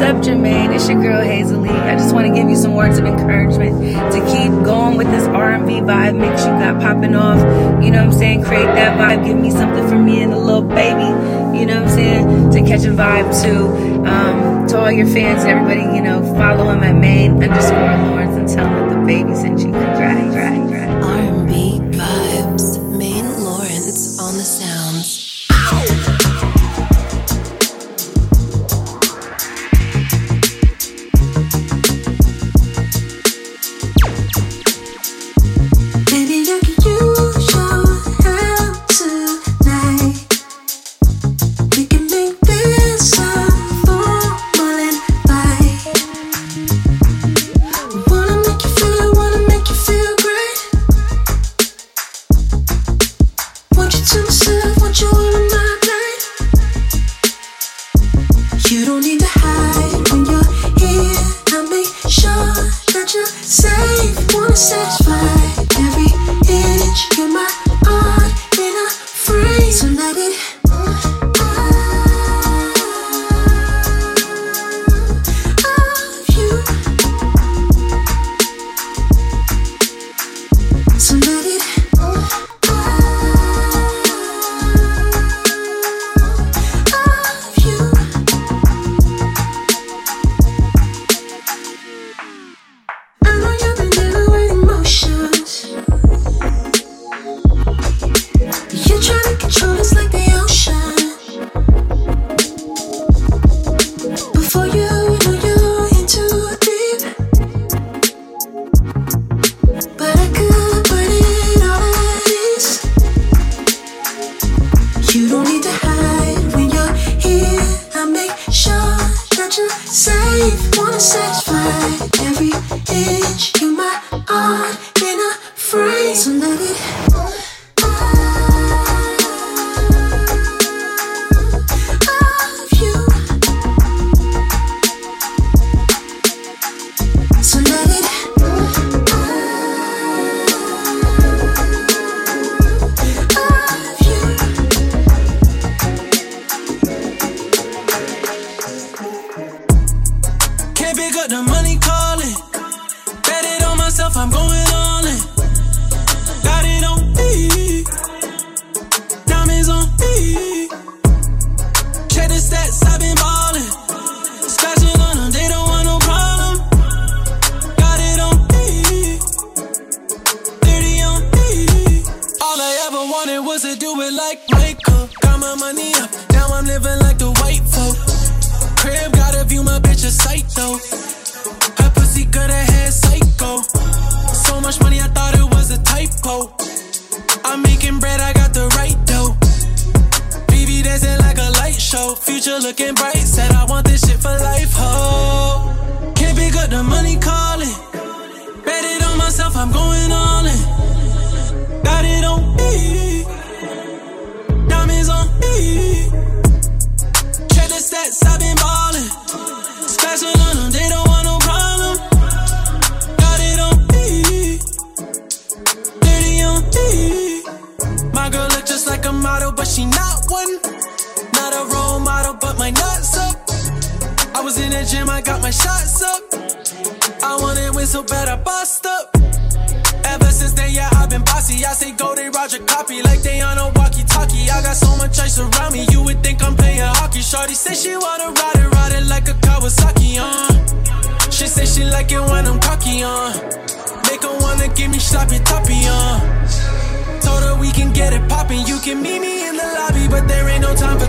What's up, Jermaine? It's your girl Hazel Lee. I just want to give you some words of encouragement to keep going with this R&B vibe mix you got popping off. You know what I'm saying? Create that vibe. Give me something for me and the little baby. You know what I'm saying? To catch a vibe too. Um, to all your fans everybody, you know, follow him at main underscore Lawrence and tell him that the baby sent you. Cry, cry, cry. R&B vibe.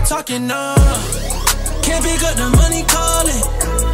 talking now. Can't pick up the money calling.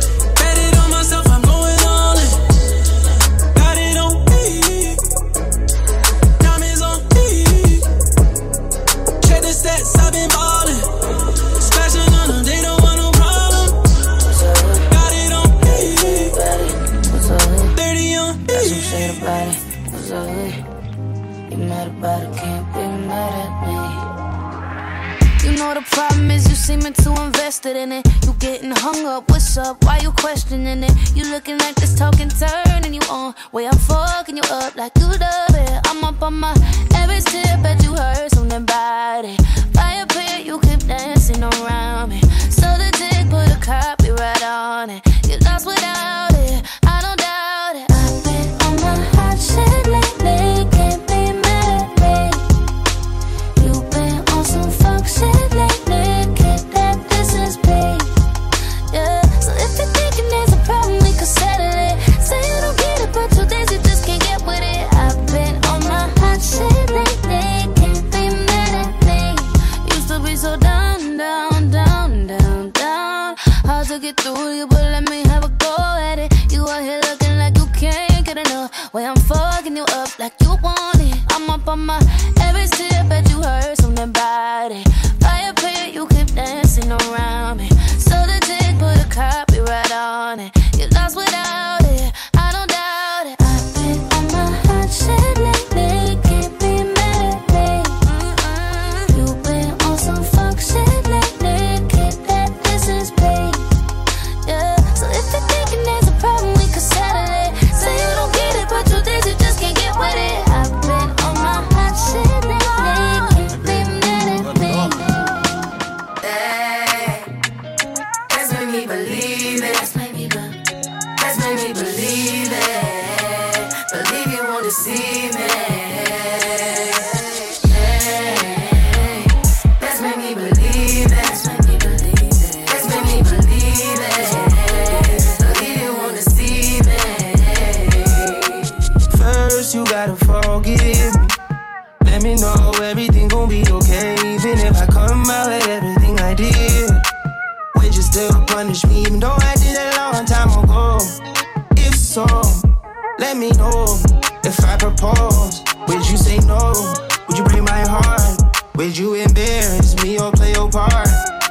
seeming too invested in it. You getting hung up, what's up? Why you questioning it? You looking like this talking turn you on. Way I'm fucking you up like you love it. I'm up on my every tip, bet you heard something about it. Fire pit, you keep dancing around me. So the dick put a copyright on it. You lost without it, I don't doubt it. I've been on my hot shit. If so, let me know. If I propose, would you say no? Would you break my heart? Would you embarrass me or play your part?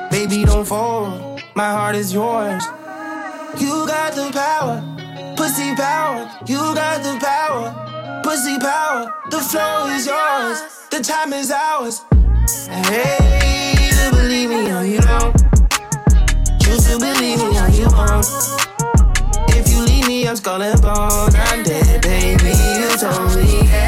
Baby, don't fold. My heart is yours. You got the power, pussy power. You got the power, pussy power. The flow is yours, the time is ours. Hey, to believe me or you don't. Choose to believe me or you won't. Me, I'm skull and bone. I'm dead, baby. You told me.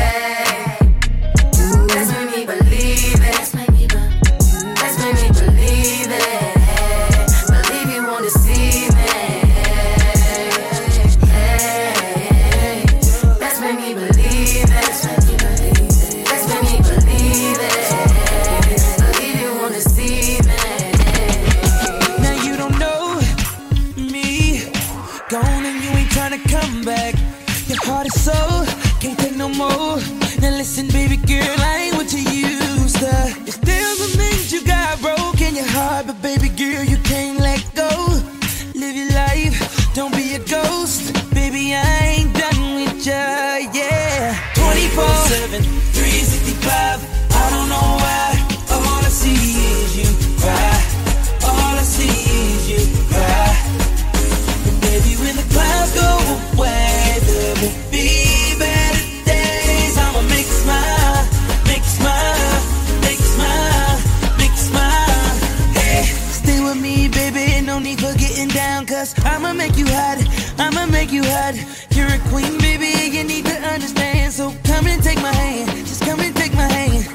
I'ma make you hot. I'ma make you hot. You're a queen, baby. You need to understand. So come and take my hand. Just come and take my hand.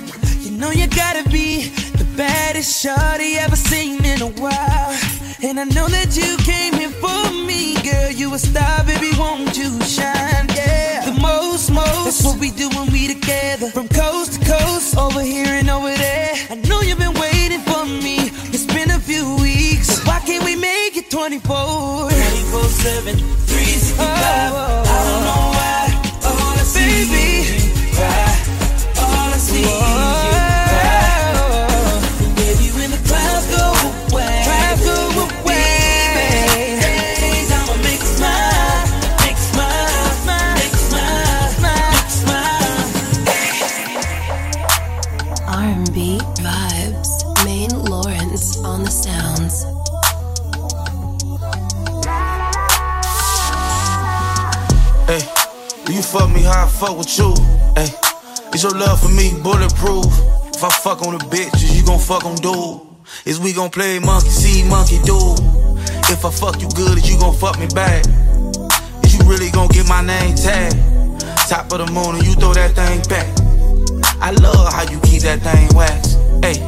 You know you gotta be the baddest shorty ever seen in a while. And I know that you came here for me, girl. You a star, baby. Won't you shine? Yeah. The most, most. That's what we do when we together. From coast to coast, over here and over 7, 365. I don't fuck with you? Hey, is your love for me bulletproof? If I fuck on the bitches, you gon' fuck on dude. Is we gon' play monkey see, monkey do? If I fuck you good, is you gon' fuck me back? Is you really gon' get my name tagged? Top of the moon and you throw that thing back. I love how you keep that thing waxed. Hey,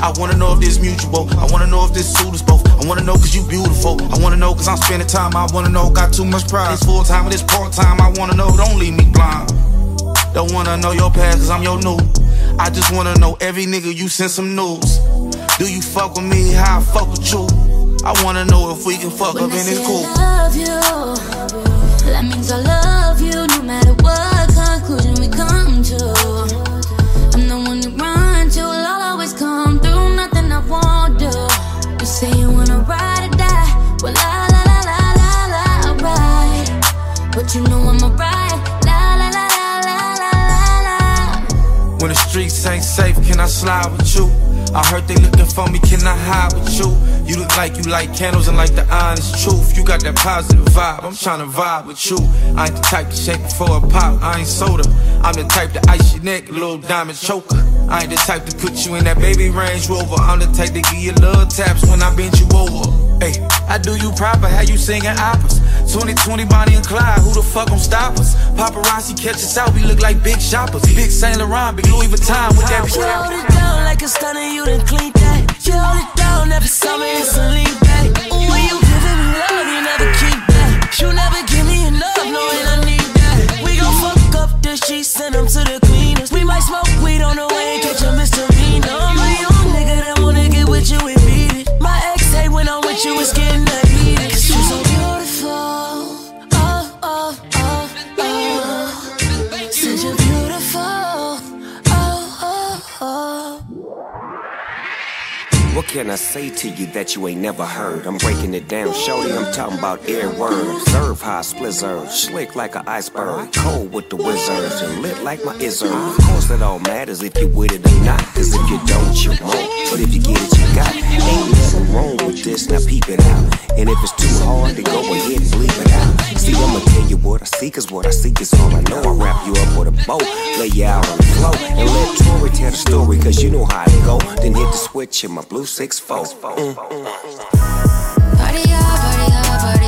I wanna know if this mutual. I wanna know if this suit is both. I wanna know cause you beautiful. I wanna know cause I'm spending time. I wanna know, got too much pride. It's full time and it's part time. I wanna know, don't leave me blind. Don't wanna know your past cause I'm your new. I just wanna know every nigga you send some news. Do you fuck with me how I fuck with you? I wanna know if we can fuck When up I and it's cool. I love you, that means I love you no matter what conclusion we come to. I slide with you? I heard they looking for me, can I hide with you? You look like you like candles and like the honest truth. You got that positive vibe, I'm trying to vibe with you. I ain't the type to shake before a pop, I ain't soda. I'm the type to ice your neck, little diamond choker. I ain't the type to put you in that baby Range Rover. I'm the type to give you little taps when I bend you over. Hey, I do you proper, how you singing operas. 2020 Bonnie and Clyde, who the fuck gon' stop us? Paparazzi catch us out, we look like big shoppers. Big Saint Laurent, big Louis Vuitton with that. You hold it down like a stunner, you done clean that. You hold it down every summer, it's a lean back. Ooh, when you giving me love, you never keep that. You never give me enough, knowing I need that. We gon' fuck up the sheets, send them to the can I say to you that you ain't never heard? I'm breaking it down, shorty. I'm talking about air word. Serve high splizzard, slick like an iceberg. Cold with the wizards and lit like my izzard. Of course, it all matters if you with it or not. Cause if you don't, you won't. But if you get it, you got it. Ain't nothing wrong with this, now peep it out. And if it's too hard, then go ahead and bleep it out. See, I'ma tell you what I see, cause what I see is all I know. I wrap you up with a bow, lay you out on the floor, let tell the story, cause you know how it go. Then hit the switch in my blue 6 4. Mm. Party hard, party hard, party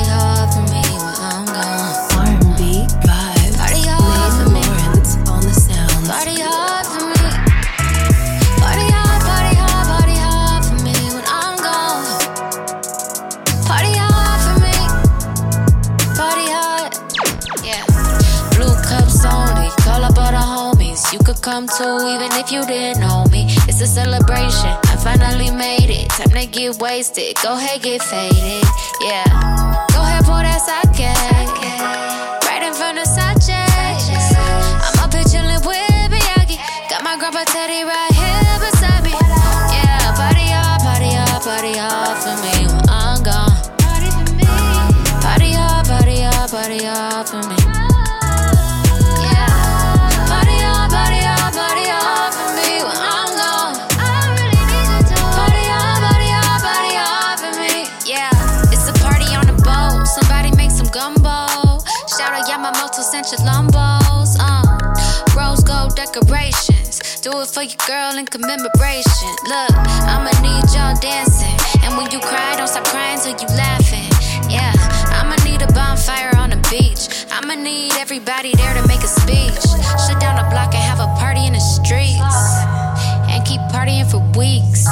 come too, even if you didn't know me. It's a celebration. I finally made it. Time to get wasted. Go ahead, get faded. Yeah. Go ahead, pour that sake. Right in front of Sache. I'm up here chillin' with Miyagi. Got my grandpa Teddy right here beside me. Yeah, party hard, party hard, party hard for me when I'm gone. Party for me. Party hard, party hard, party hard your girl in commemoration. Look, I'ma need y'all dancing. And when you cry, don't stop crying till you laughing. Yeah, I'ma need a bonfire on the beach. I'ma need everybody there to make a speech. Shut down the block and have a party in the streets. And keep partying for weeks.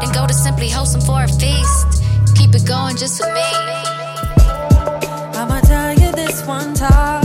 Then go to Simply Wholesome for a feast. Keep it going just for me. I'ma tell you this one time.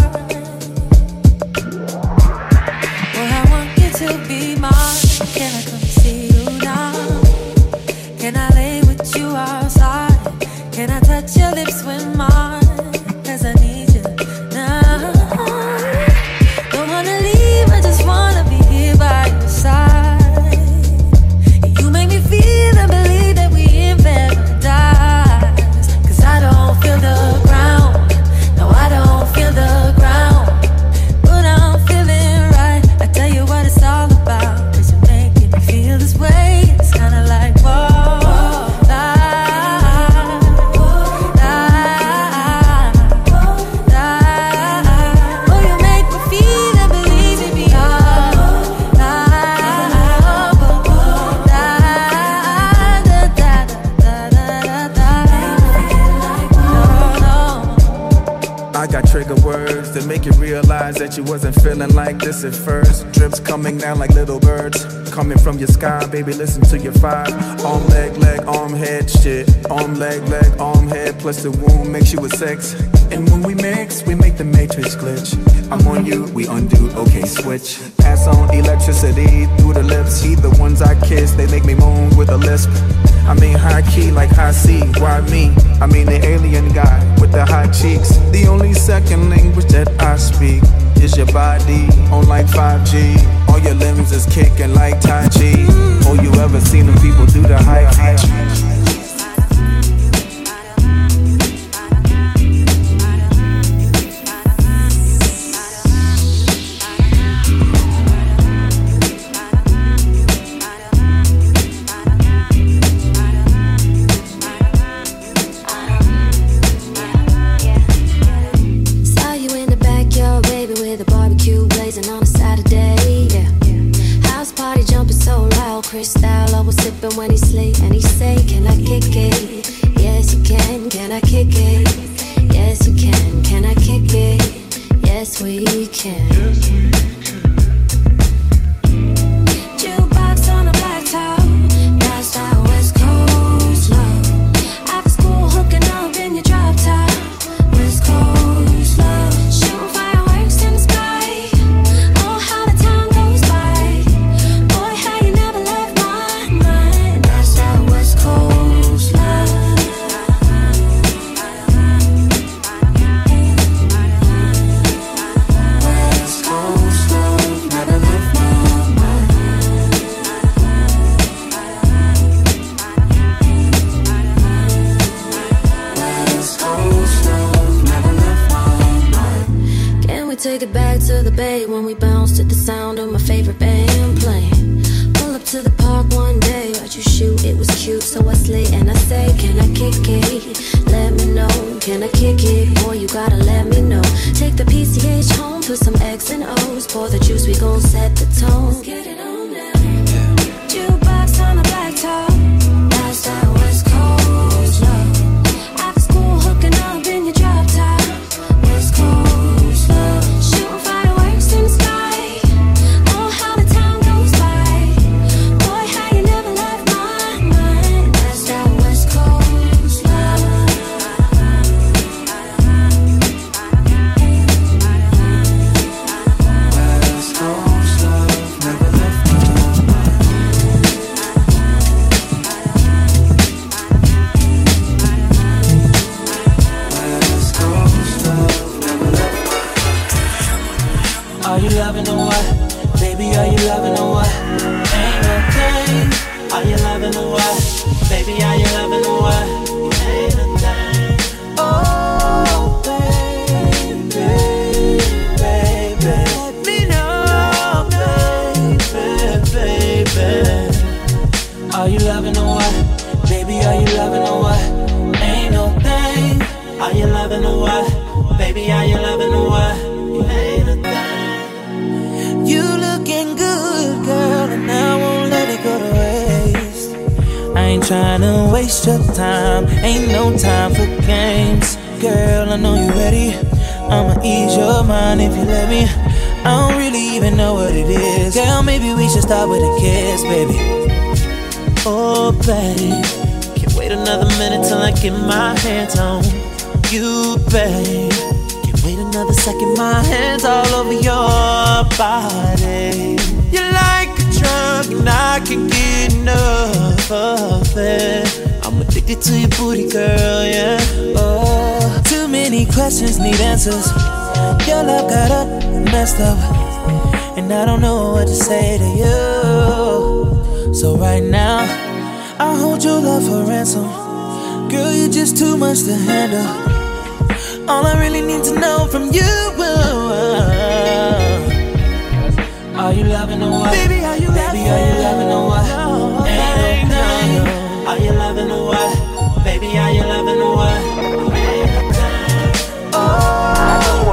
Your sky, baby, listen to your five. Arm, leg, leg, arm, head, shit. Arm, leg, leg, arm, head, plus the womb makes you a sex. And when we mix, we make the matrix glitch. I'm on you, we undo, okay, switch. Pass on electricity through the lips. He the ones I kiss, they make me moan with a lisp. I mean high key like high C, why me? I mean the alien guy with the high cheeks. The only second language that I speak is your body like 5G. All your limbs is kicking like Tai Chi. Oh, you ever seen them people do the high kick? Kick it? Boy, you gotta let me know. Take the PCH home, put some X and O's, pour the juice, we gon' set the tone. Let's Get it on another minute till I get my hands on you, babe. Can't wait another second, my hands all over your body. You're like a drug, and I can't get enough of it. I'm addicted to your booty, girl, yeah. Oh, too many questions need answers. Your love got up, messed up, and I don't know what to say to you. So right now, I hold your love for ransom. Girl, you're just too much to handle. All I really need to know from you. Uh, are you loving or what? Baby, are you Baby, are you loving or what? Ain't no. Are you loving or what? Baby, are you loving or what? Ain't no thing. Oh, I'll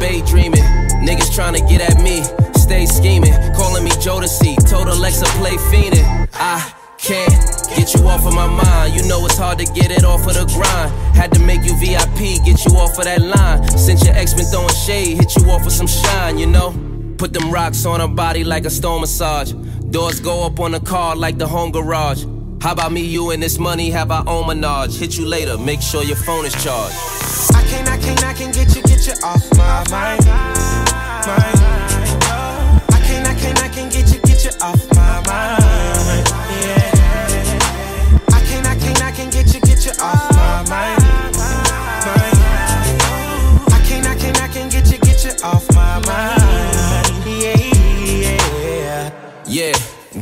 be. Niggas tryna get at me, stay scheming. Calling me Jodeci, told Alexa play fiendin'. I can't get you off of my mind. You know it's hard to get it off of the grind. Had to make you VIP, get you off of that line. Since your ex been throwing shade, hit you off with some shine, you know? Put them rocks on her body like a stone massage. Doors go up on the car like the home garage. How about me, you, and this money have our own menage? Hit you later, make sure your phone is charged. I can't, I can't, I can't get you, get you off my mind, mind. I can't, I can't, I can't get you, get you off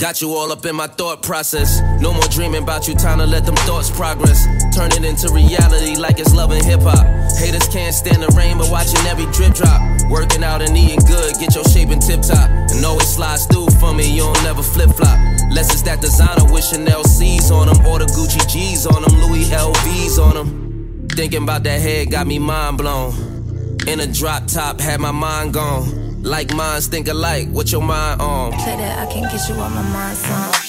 got you all up in my thought process. No more dreaming about you, time to let them thoughts progress. Turn it into reality like it's love and hip hop. Haters can't stand the rain, but watching every drip drop. Working out and eating good, get your shape in tip top. And always slides through for me, you don't never flip flop. Less it's that designer with Chanel C's on them, or the Gucci G's on them, Louis LV's on them. Thinking about that head got me mind blown. In a drop top, had my mind gone. Like minds think alike, what your mind on? Play that I can get you on my mind song.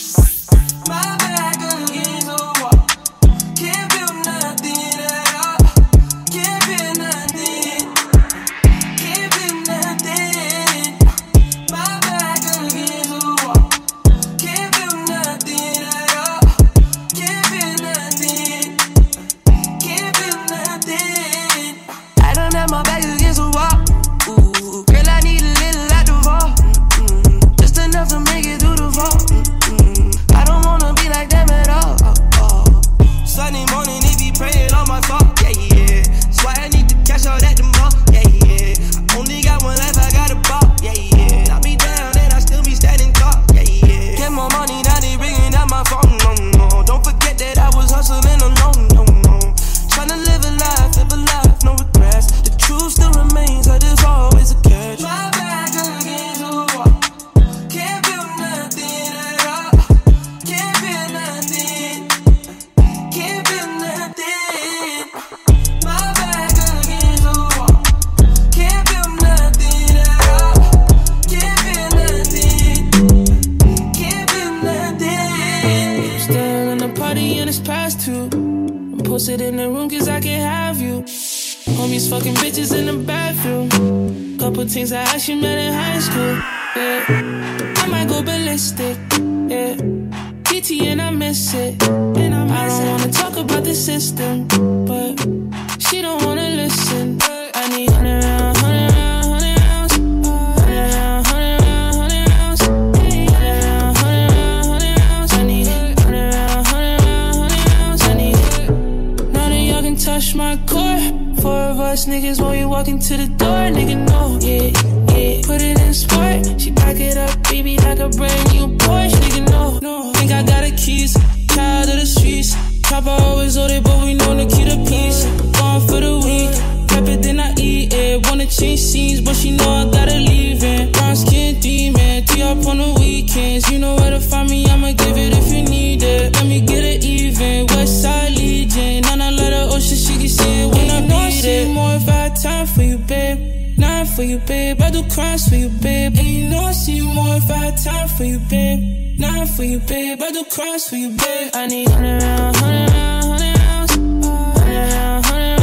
Papa always ordered, but we know the key to peace. Gone for the week, kept it, then I eat it. Wanna change scenes, but she know I gotta leave it. Brown skin demon, tee up on the weekends. You know where to find me, I'ma give it if you need it. Let me get it even, Westside Legion. And I let her ocean, she can see it when I need it. I more if I had time for you, babe for you, babe. I do crimes for you, babe. And you know I see you more if I had time for you, babe. Not for you, babe. I the cross for you, babe. I need hundred rounds, hundred rounds, hundred rounds, hundred rounds, hundred rounds.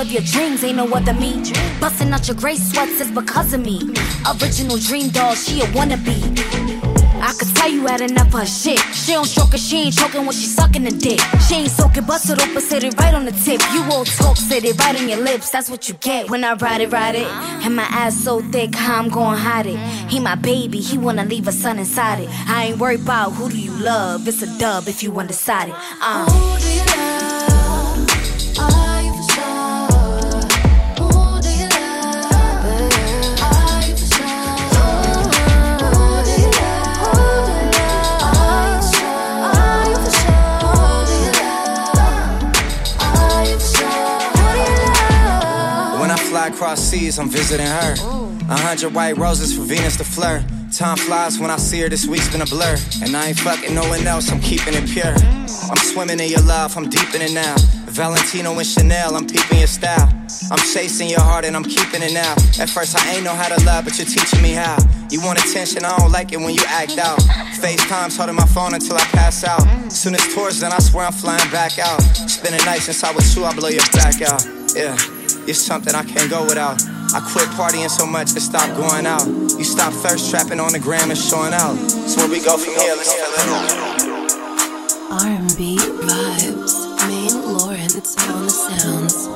of your dreams, ain't no other me. Busting out your gray sweats is because of me. Original dream doll, she a wannabe. I could tell you had enough of her shit. She don't choke she ain't choking when she sucking the dick. She ain't soaking, bust it open, said it right on the tip. You all talk, sit it right on your lips, that's what you get. When I ride it, ride it. And my ass so thick, how I'm gonna hide it. He my baby, he wanna leave a son inside it. I ain't worried about who do you love, it's a dub if you undecided. Uh. Across seas, I'm visiting her. A hundred white roses for Venus to flirt. Time flies when I see her, this week's been a blur. And I ain't fucking no one else, I'm keeping it pure. I'm swimming in your love, I'm deep in it now. Valentino and Chanel, I'm peeping your style. I'm chasing your heart and I'm keeping it now. At first, I ain't know how to love, but you're teaching me how. You want attention, I don't like it when you act out. FaceTime's holding my phone until I pass out. Soon as tours, then I swear I'm flying back out. Spending nights since I was two, I blow your back out. Yeah, it's something I can't go without. I quit partying so much to stop going out. You stop thirst trapping on the gram and showing out. So where we go from here, let's. R&B vibes. Main Lawrence on the sounds.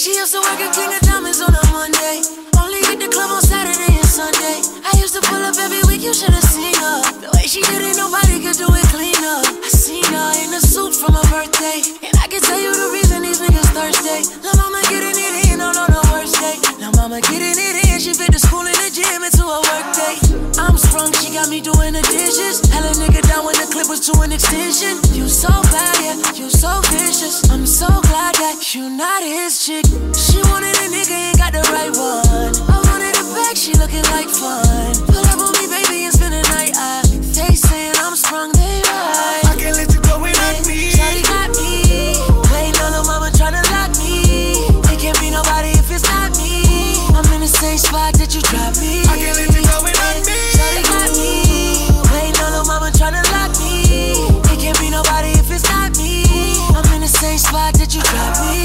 She used to work at King of Diamonds on a Monday. Only hit the club on Saturday and Sunday. I used to pull up every week, you should have seen her. The way she did it, nobody could do it cleaner. I seen her in a suit from her birthday. And I can tell you the reason these niggas thirsty. La mama getting it in on, on the worst day. La mama getting it in, she fit the school and the gym into a work day. I'm sprung, she got me doing the dishes. Hell a nigga down when the clip was to an extension. You so bad, yeah, you so vicious. I'm so glad that you not his chick. She wanted a nigga, ain't got the right one. I wanted a back, she looking like fun. Pull up on me, baby, and spend the night. I, they saying I'm sprung, they right. I can't let you go without me. Same spot that you dropped me. I can't let you go without me. Shawty got me. Waiting on the mama tryna lock me. It can't be nobody if it's not me. I'm in the same spot that you dropped me.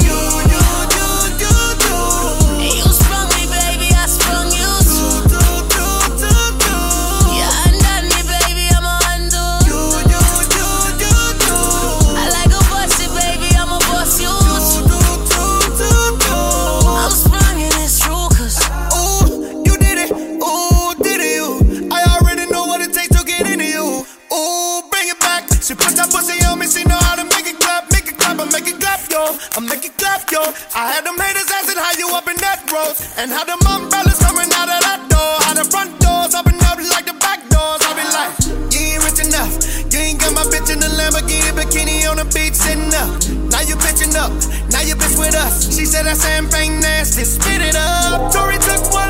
I had them haters asking how you up in that road, and how them umbrellas coming out of that door, how the front doors open up like the back doors. I be like, you ain't rich enough. You ain't got my bitch in the Lamborghini bikini on the beach sitting up. Now you bitching up, now you bitch with us. She said that champagne nasty, spit it up. Tory took one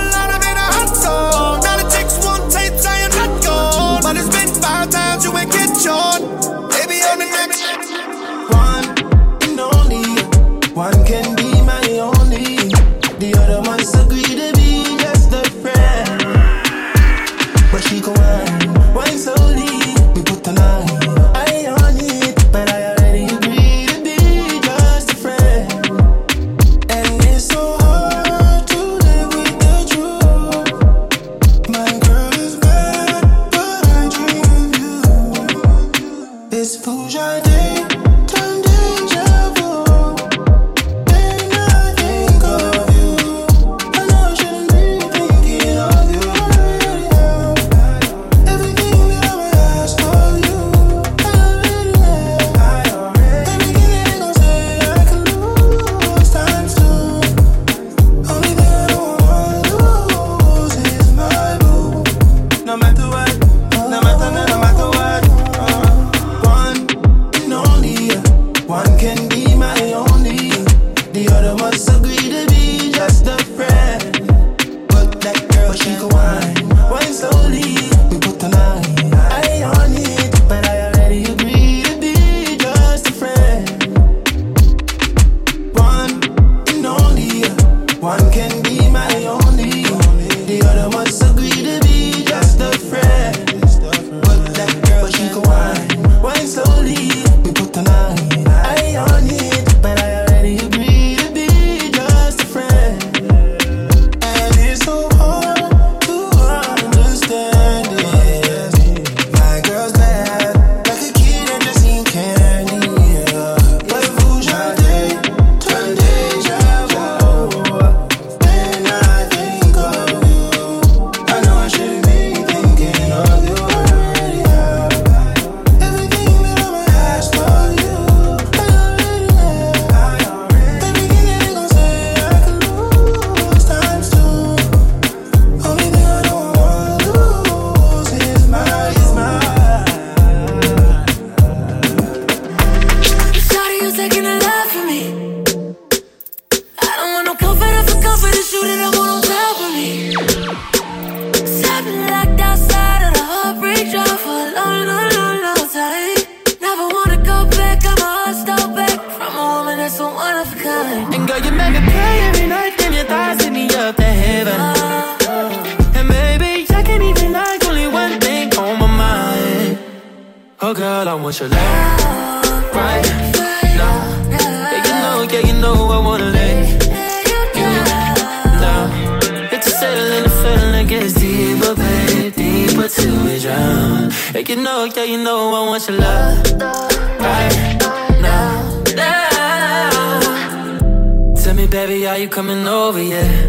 you coming over yeah.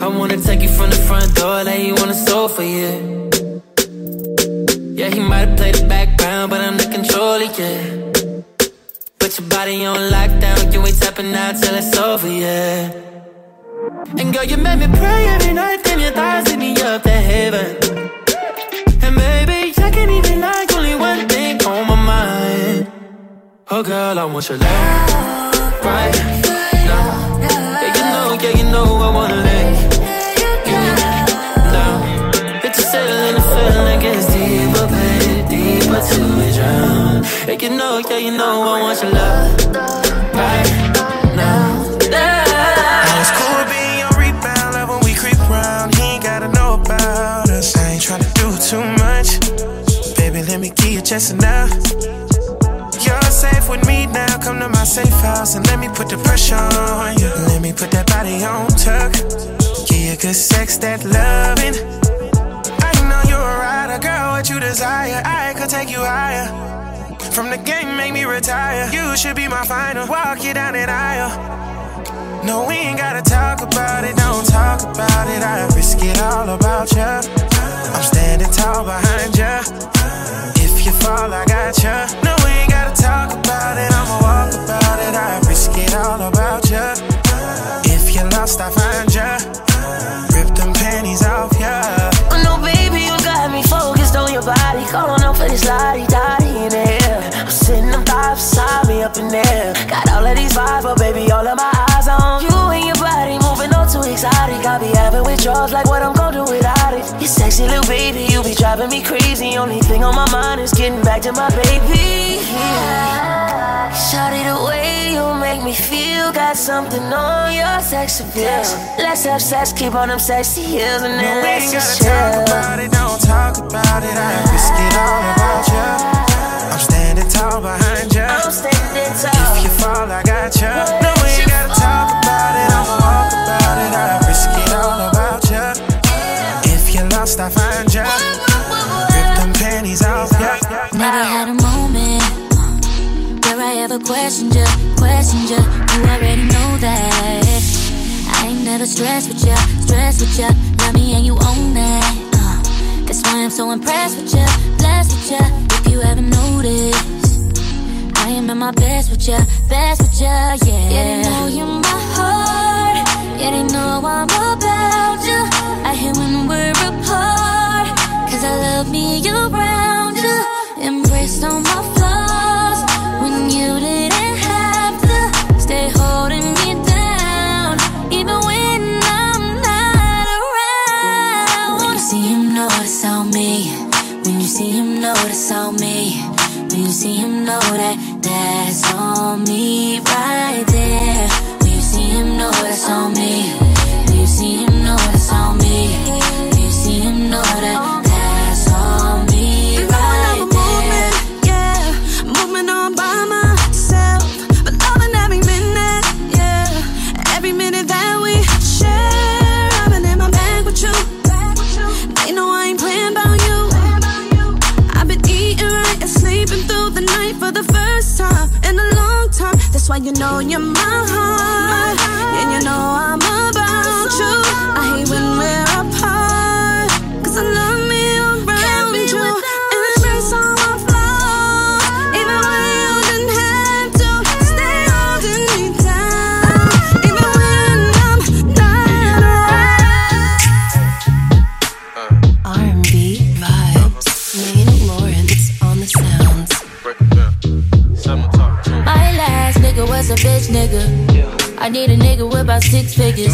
I wanna take you from the front door, lay you on the sofa, yeah. Yeah, he might have played the background, but I'm the controller, yeah. Put your body on lockdown, you ain't tapping out till it's over, yeah. And girl, you make me pray every night, then your thighs take me up to heaven. And baby, I can't even like only one thing on my mind. Oh girl, I want your love right till we drown. Yeah, you know, yeah, you know I want your love right now. Cool rebound, love when we creep. He ain't gotta know about us. I ain't tryna do too much. Baby, let me enough. You're safe with me now. Come to my safe house and let me put the pressure on you. Let me put that body on tuck. Give you good sex, that loving. Know you're a rider, girl. What you desire, I could take you higher. From the game, make me retire. You should be my final. Walk you down that aisle. No, we ain't gotta talk about it, don't talk about it. I risk it all about ya. I'm standing tall behind ya. If you fall, I got ya. No, we ain't gotta talk about it, I'ma walk about it. I risk it all about ya. If you're lost, I find ya. Calling out for this lottie dottie driving me crazy. Only thing on my mind is getting back to my baby. Shawty, the way you make me feel, got something on your sex appeal. Let's have sex, keep on them sexy heels, and then No, let's just gotta talk chill. about it, don't talk about it. I risk it all about ya. I'm standing tall behind ya. I'm standing tall. If you fall, I got ya. No, we ain't gotta talk about it, I'ma walk about it. I risk it all about ya. If you're lost, I find ya. Questioned you, questioned you. You already know that. I ain't never stressed with ya, stressed with ya. Love me and you own that. Uh, that's why I'm so impressed with ya, blessed with ya. If you ever noticed, I am at my best with ya, best with ya, yeah. Yeah, they know you're my heart. Yeah, they know I'm about ya. I hate when we're apart. Cause I love me around you. Embrace all my flaws. When you didn't see him, notice on me. When you see him, know that that's on me right there. When you see him, notice on me. Figures.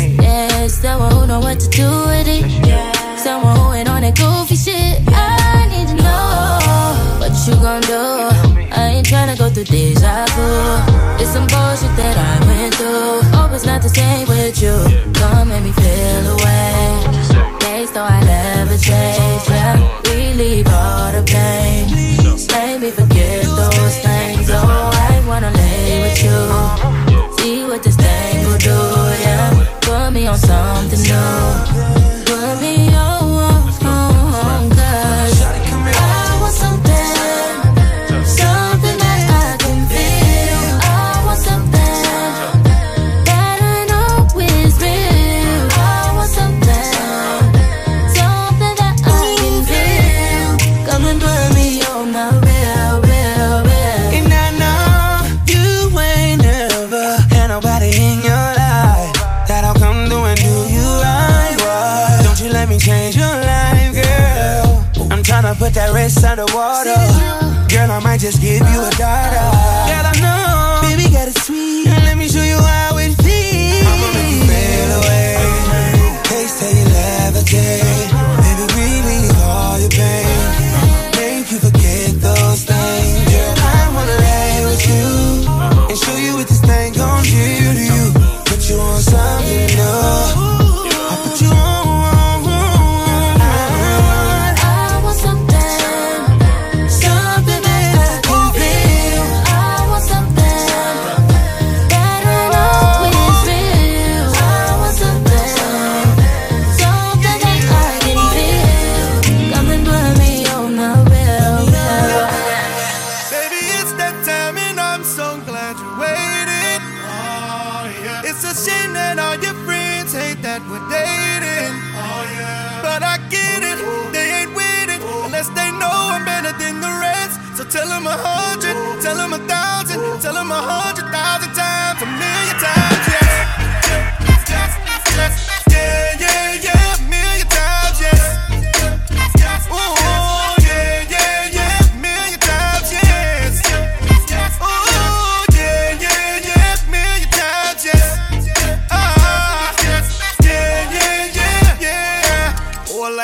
Just give you a daughter.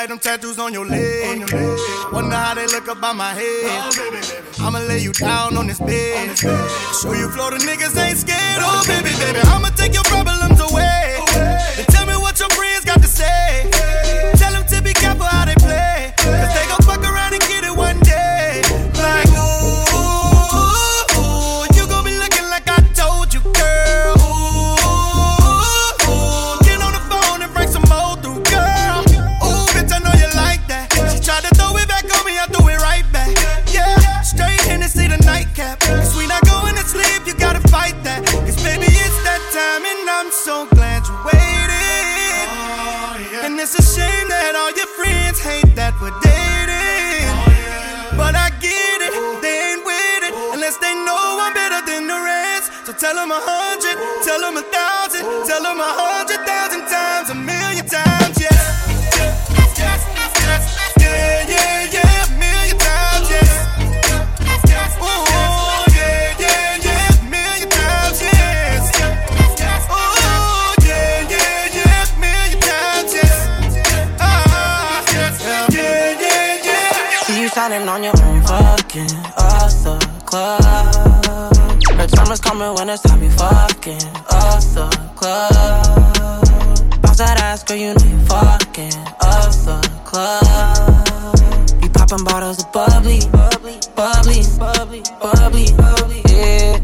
Like them tattoos on your leg. Wonder how they look up by my head. Oh, I'ma lay you down on this bed. Show you Florida niggas ain't scared. Oh, baby, baby, I'ma take your problems away. And tell me what your friends got to say. Them a hundred, tell them a thousand, tell them a hundred thousand times, a million times. Yeah, yeah, yeah. Ah, shining on your own fucking the club. Her time coming when it's time you fucking off the club. Bounce that ass, girl, you know you fucking off the club. Be popping bottles of bubbly, bubbly, bubbly, bubbly, bubbly, bubbly, yeah.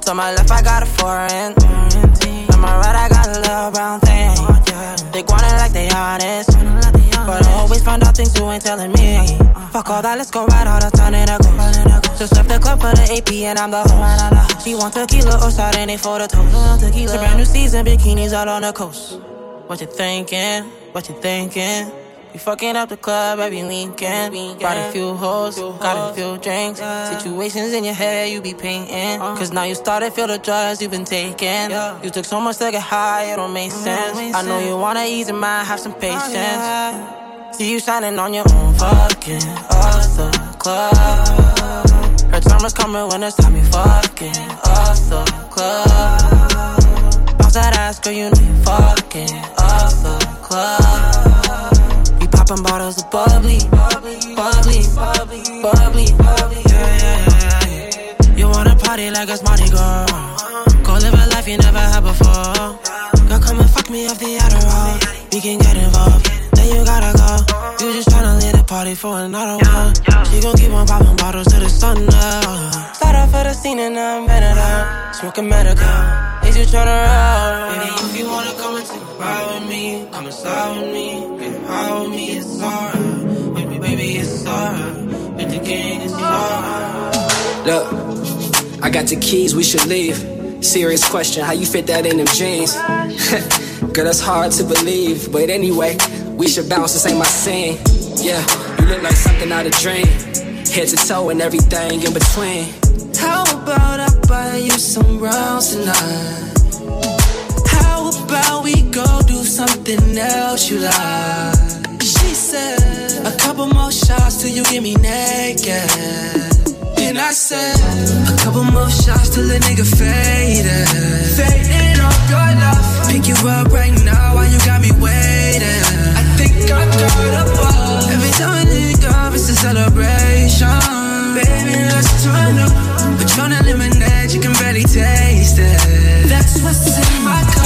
To my left, I got a foreign. To my right, I got a little brown thing. They want it like they honest. I always find out things you ain't telling me. Fuck all that, let's go right all the time in a ghost. Just left the club for the AP and I'm the host. She want tequila or Sardine for the toast. It's a brand new season, bikinis all on the coast. What you thinking? What you thinking? We fucking up the club every weekend. Brought a few hoes, got a few drinks. Situations in your head you be painting. Cause now you started feel the drugs you've been taking. You took so much to get high, it don't make sense. I know you wanna ease your mind, have some patience. See you shining on your own fucking off the club. Her time is coming when it's time you fucking off the club. girl, you need fucking off the club. We popping bottles of bubbly, bubbly, bubbly, bubbly, bubbly. Yeah, yeah, yeah, yeah. You wanna party like it's Mardi Gras? Go live a life you never had before. Girl, come and fuck me off the Adderall. We can get involved. You gotta go. You just tryna leave the party for another one. You gon' keep on popping bottles till the sun up. Start off for the scene and I'm better down. Smoking medical. Is you tryna roll? Baby, if you wanna come and take a ride with me, come and slide with me. Get high with me, it's alright. Baby, baby, it's alright. With the king, it's alright. Look, I got the keys, we should leave. Serious question, how you fit that in them jeans? Girl, that's hard to believe. But anyway, we should bounce, this ain't my scene. Yeah, you look like something out of dream. Head to toe and everything in between. How about I buy you some rounds tonight? How about we go do something else you like? She said, a couple more shots till you get me naked. And I said, a couple more shots till the nigga faded. Fading off your love. Pick you up right now while you got me waiting. I think I got a ball. Every time link up, it's a celebration. Baby, let's turn up. Patron lemonade, you can barely taste it. That's what's in my cup.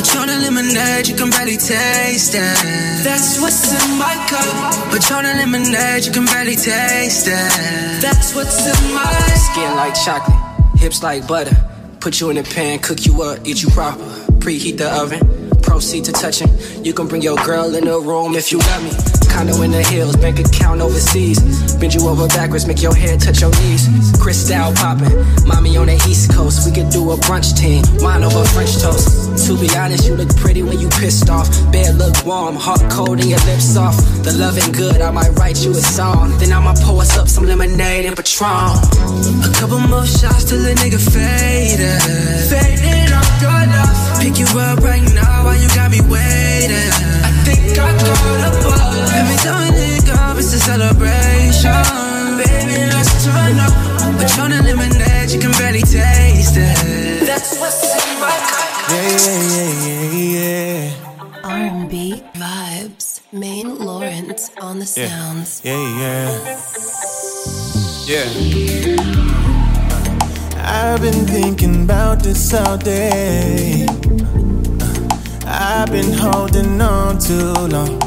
Patron lemonade, you can barely taste it. That's what's in my cup. Patron lemonade, you can barely taste it. That's what's in my Skin like chocolate, hips like butter. Put you in a pan, cook you up, eat you proper. Preheat the oven, proceed to touching. You can bring your girl in the room if you got me. Condo in the hills, bank account overseas. Bend you over backwards, make your head touch your knees. Cristal popping, mommy on the east coast. We could do a brunch team, wine over French toast. To be honest, you look pretty when you pissed off. Bed look warm, heart cold and your lips soft. The loving good, I might write you a song. Then I'ma pour us up some lemonade and Patron. A couple more shots till the nigga faded. Fading off your love. Pick you up right now while you got me waiting. I think I got a ball. Every time we link it's a celebration. Baby, let's turn up. Patron and lemonade, you can barely taste it. That's what's in my cup. Yeah, yeah, yeah, yeah. R&B vibes. Main Lawrence on the Yeah. sounds. Yeah, yeah. Yeah. I've been thinking about this all day. I've been holding on too long.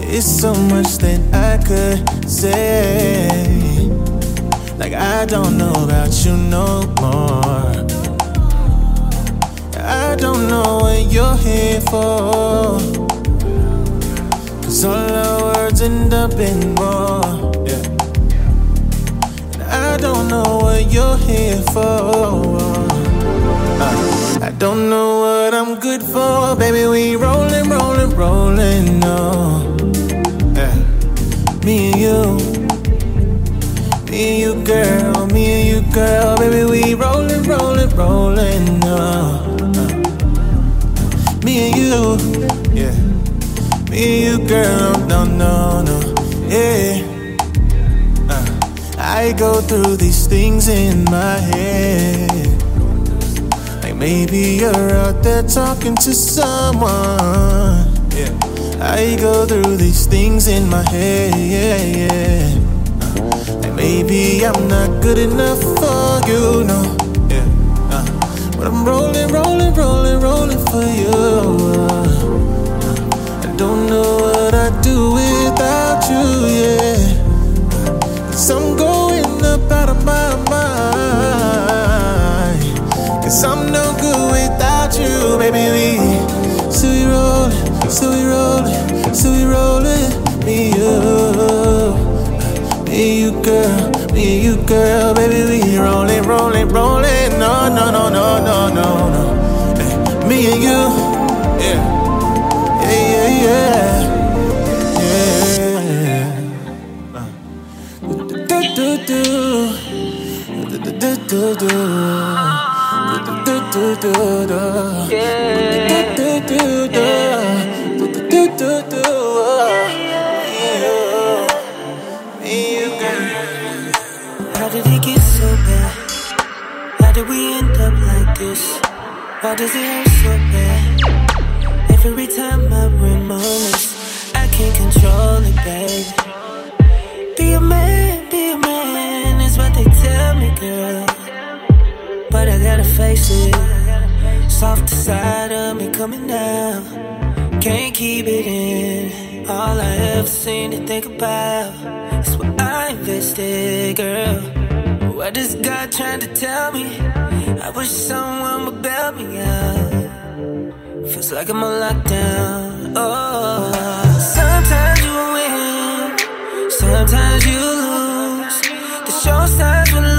It's so much that I could say. Like, I don't know about you no more. I don't know what you're here for. Cause all our words end up in war. Yeah. And I don't know what you're here for. Uh, I don't know what I'm good for. Baby, we rolling, rolling, rolling. No. Yeah. Me and you. Me and you, girl. Me and you, girl. Baby, we rolling, rolling, rolling. No. Me and you. Yeah. Me and you, girl, no, no, no, yeah. Uh, I go through these things in my head. Maybe you're out there talking to someone. Yeah. I go through these things in my head, yeah, yeah. Like maybe I'm not good enough for you, no. Yeah. Uh, but I'm rolling, rolling, rolling, rolling for you. Uh, I don't know what I'd do without you, yeah. Cause I'm going up out of my mind. Cause I'm baby. We, so we rollin', so we rollin', so we rollin'. Me and you, me and you, girl, me and you, girl, baby. We rollin', rollin', rollin'. No, no, no, no, no, no, no. Hey, me and you, yeah. Yeah, yeah, yeah. Yeah. Uh. Do, do, do. Do, do, do, do, do do do. Do Do do do do. Yeah. Do do do do do. Oh. Yeah. Me you girl. How did it get so bad? How did we end up like this? Why does it hurt so bad? Every time I reminisce, I can't control it, babe. Be a man, be a man is what they tell me, girl face it. Soft side of me coming out. Can't keep it in. All I ever seem to think about is what I invested, girl. What is God trying to tell me? I wish someone would bail me out. Feels like I'm on lockdown. Oh, sometimes you win, sometimes you lose. The show starts when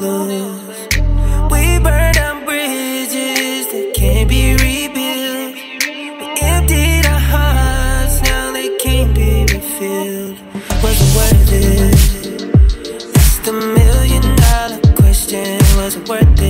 hopeless. We burned down bridges that can't be rebuilt. We emptied our hearts, now they can't be refilled. Was it worth it? That's the million dollar question. Was it worth it?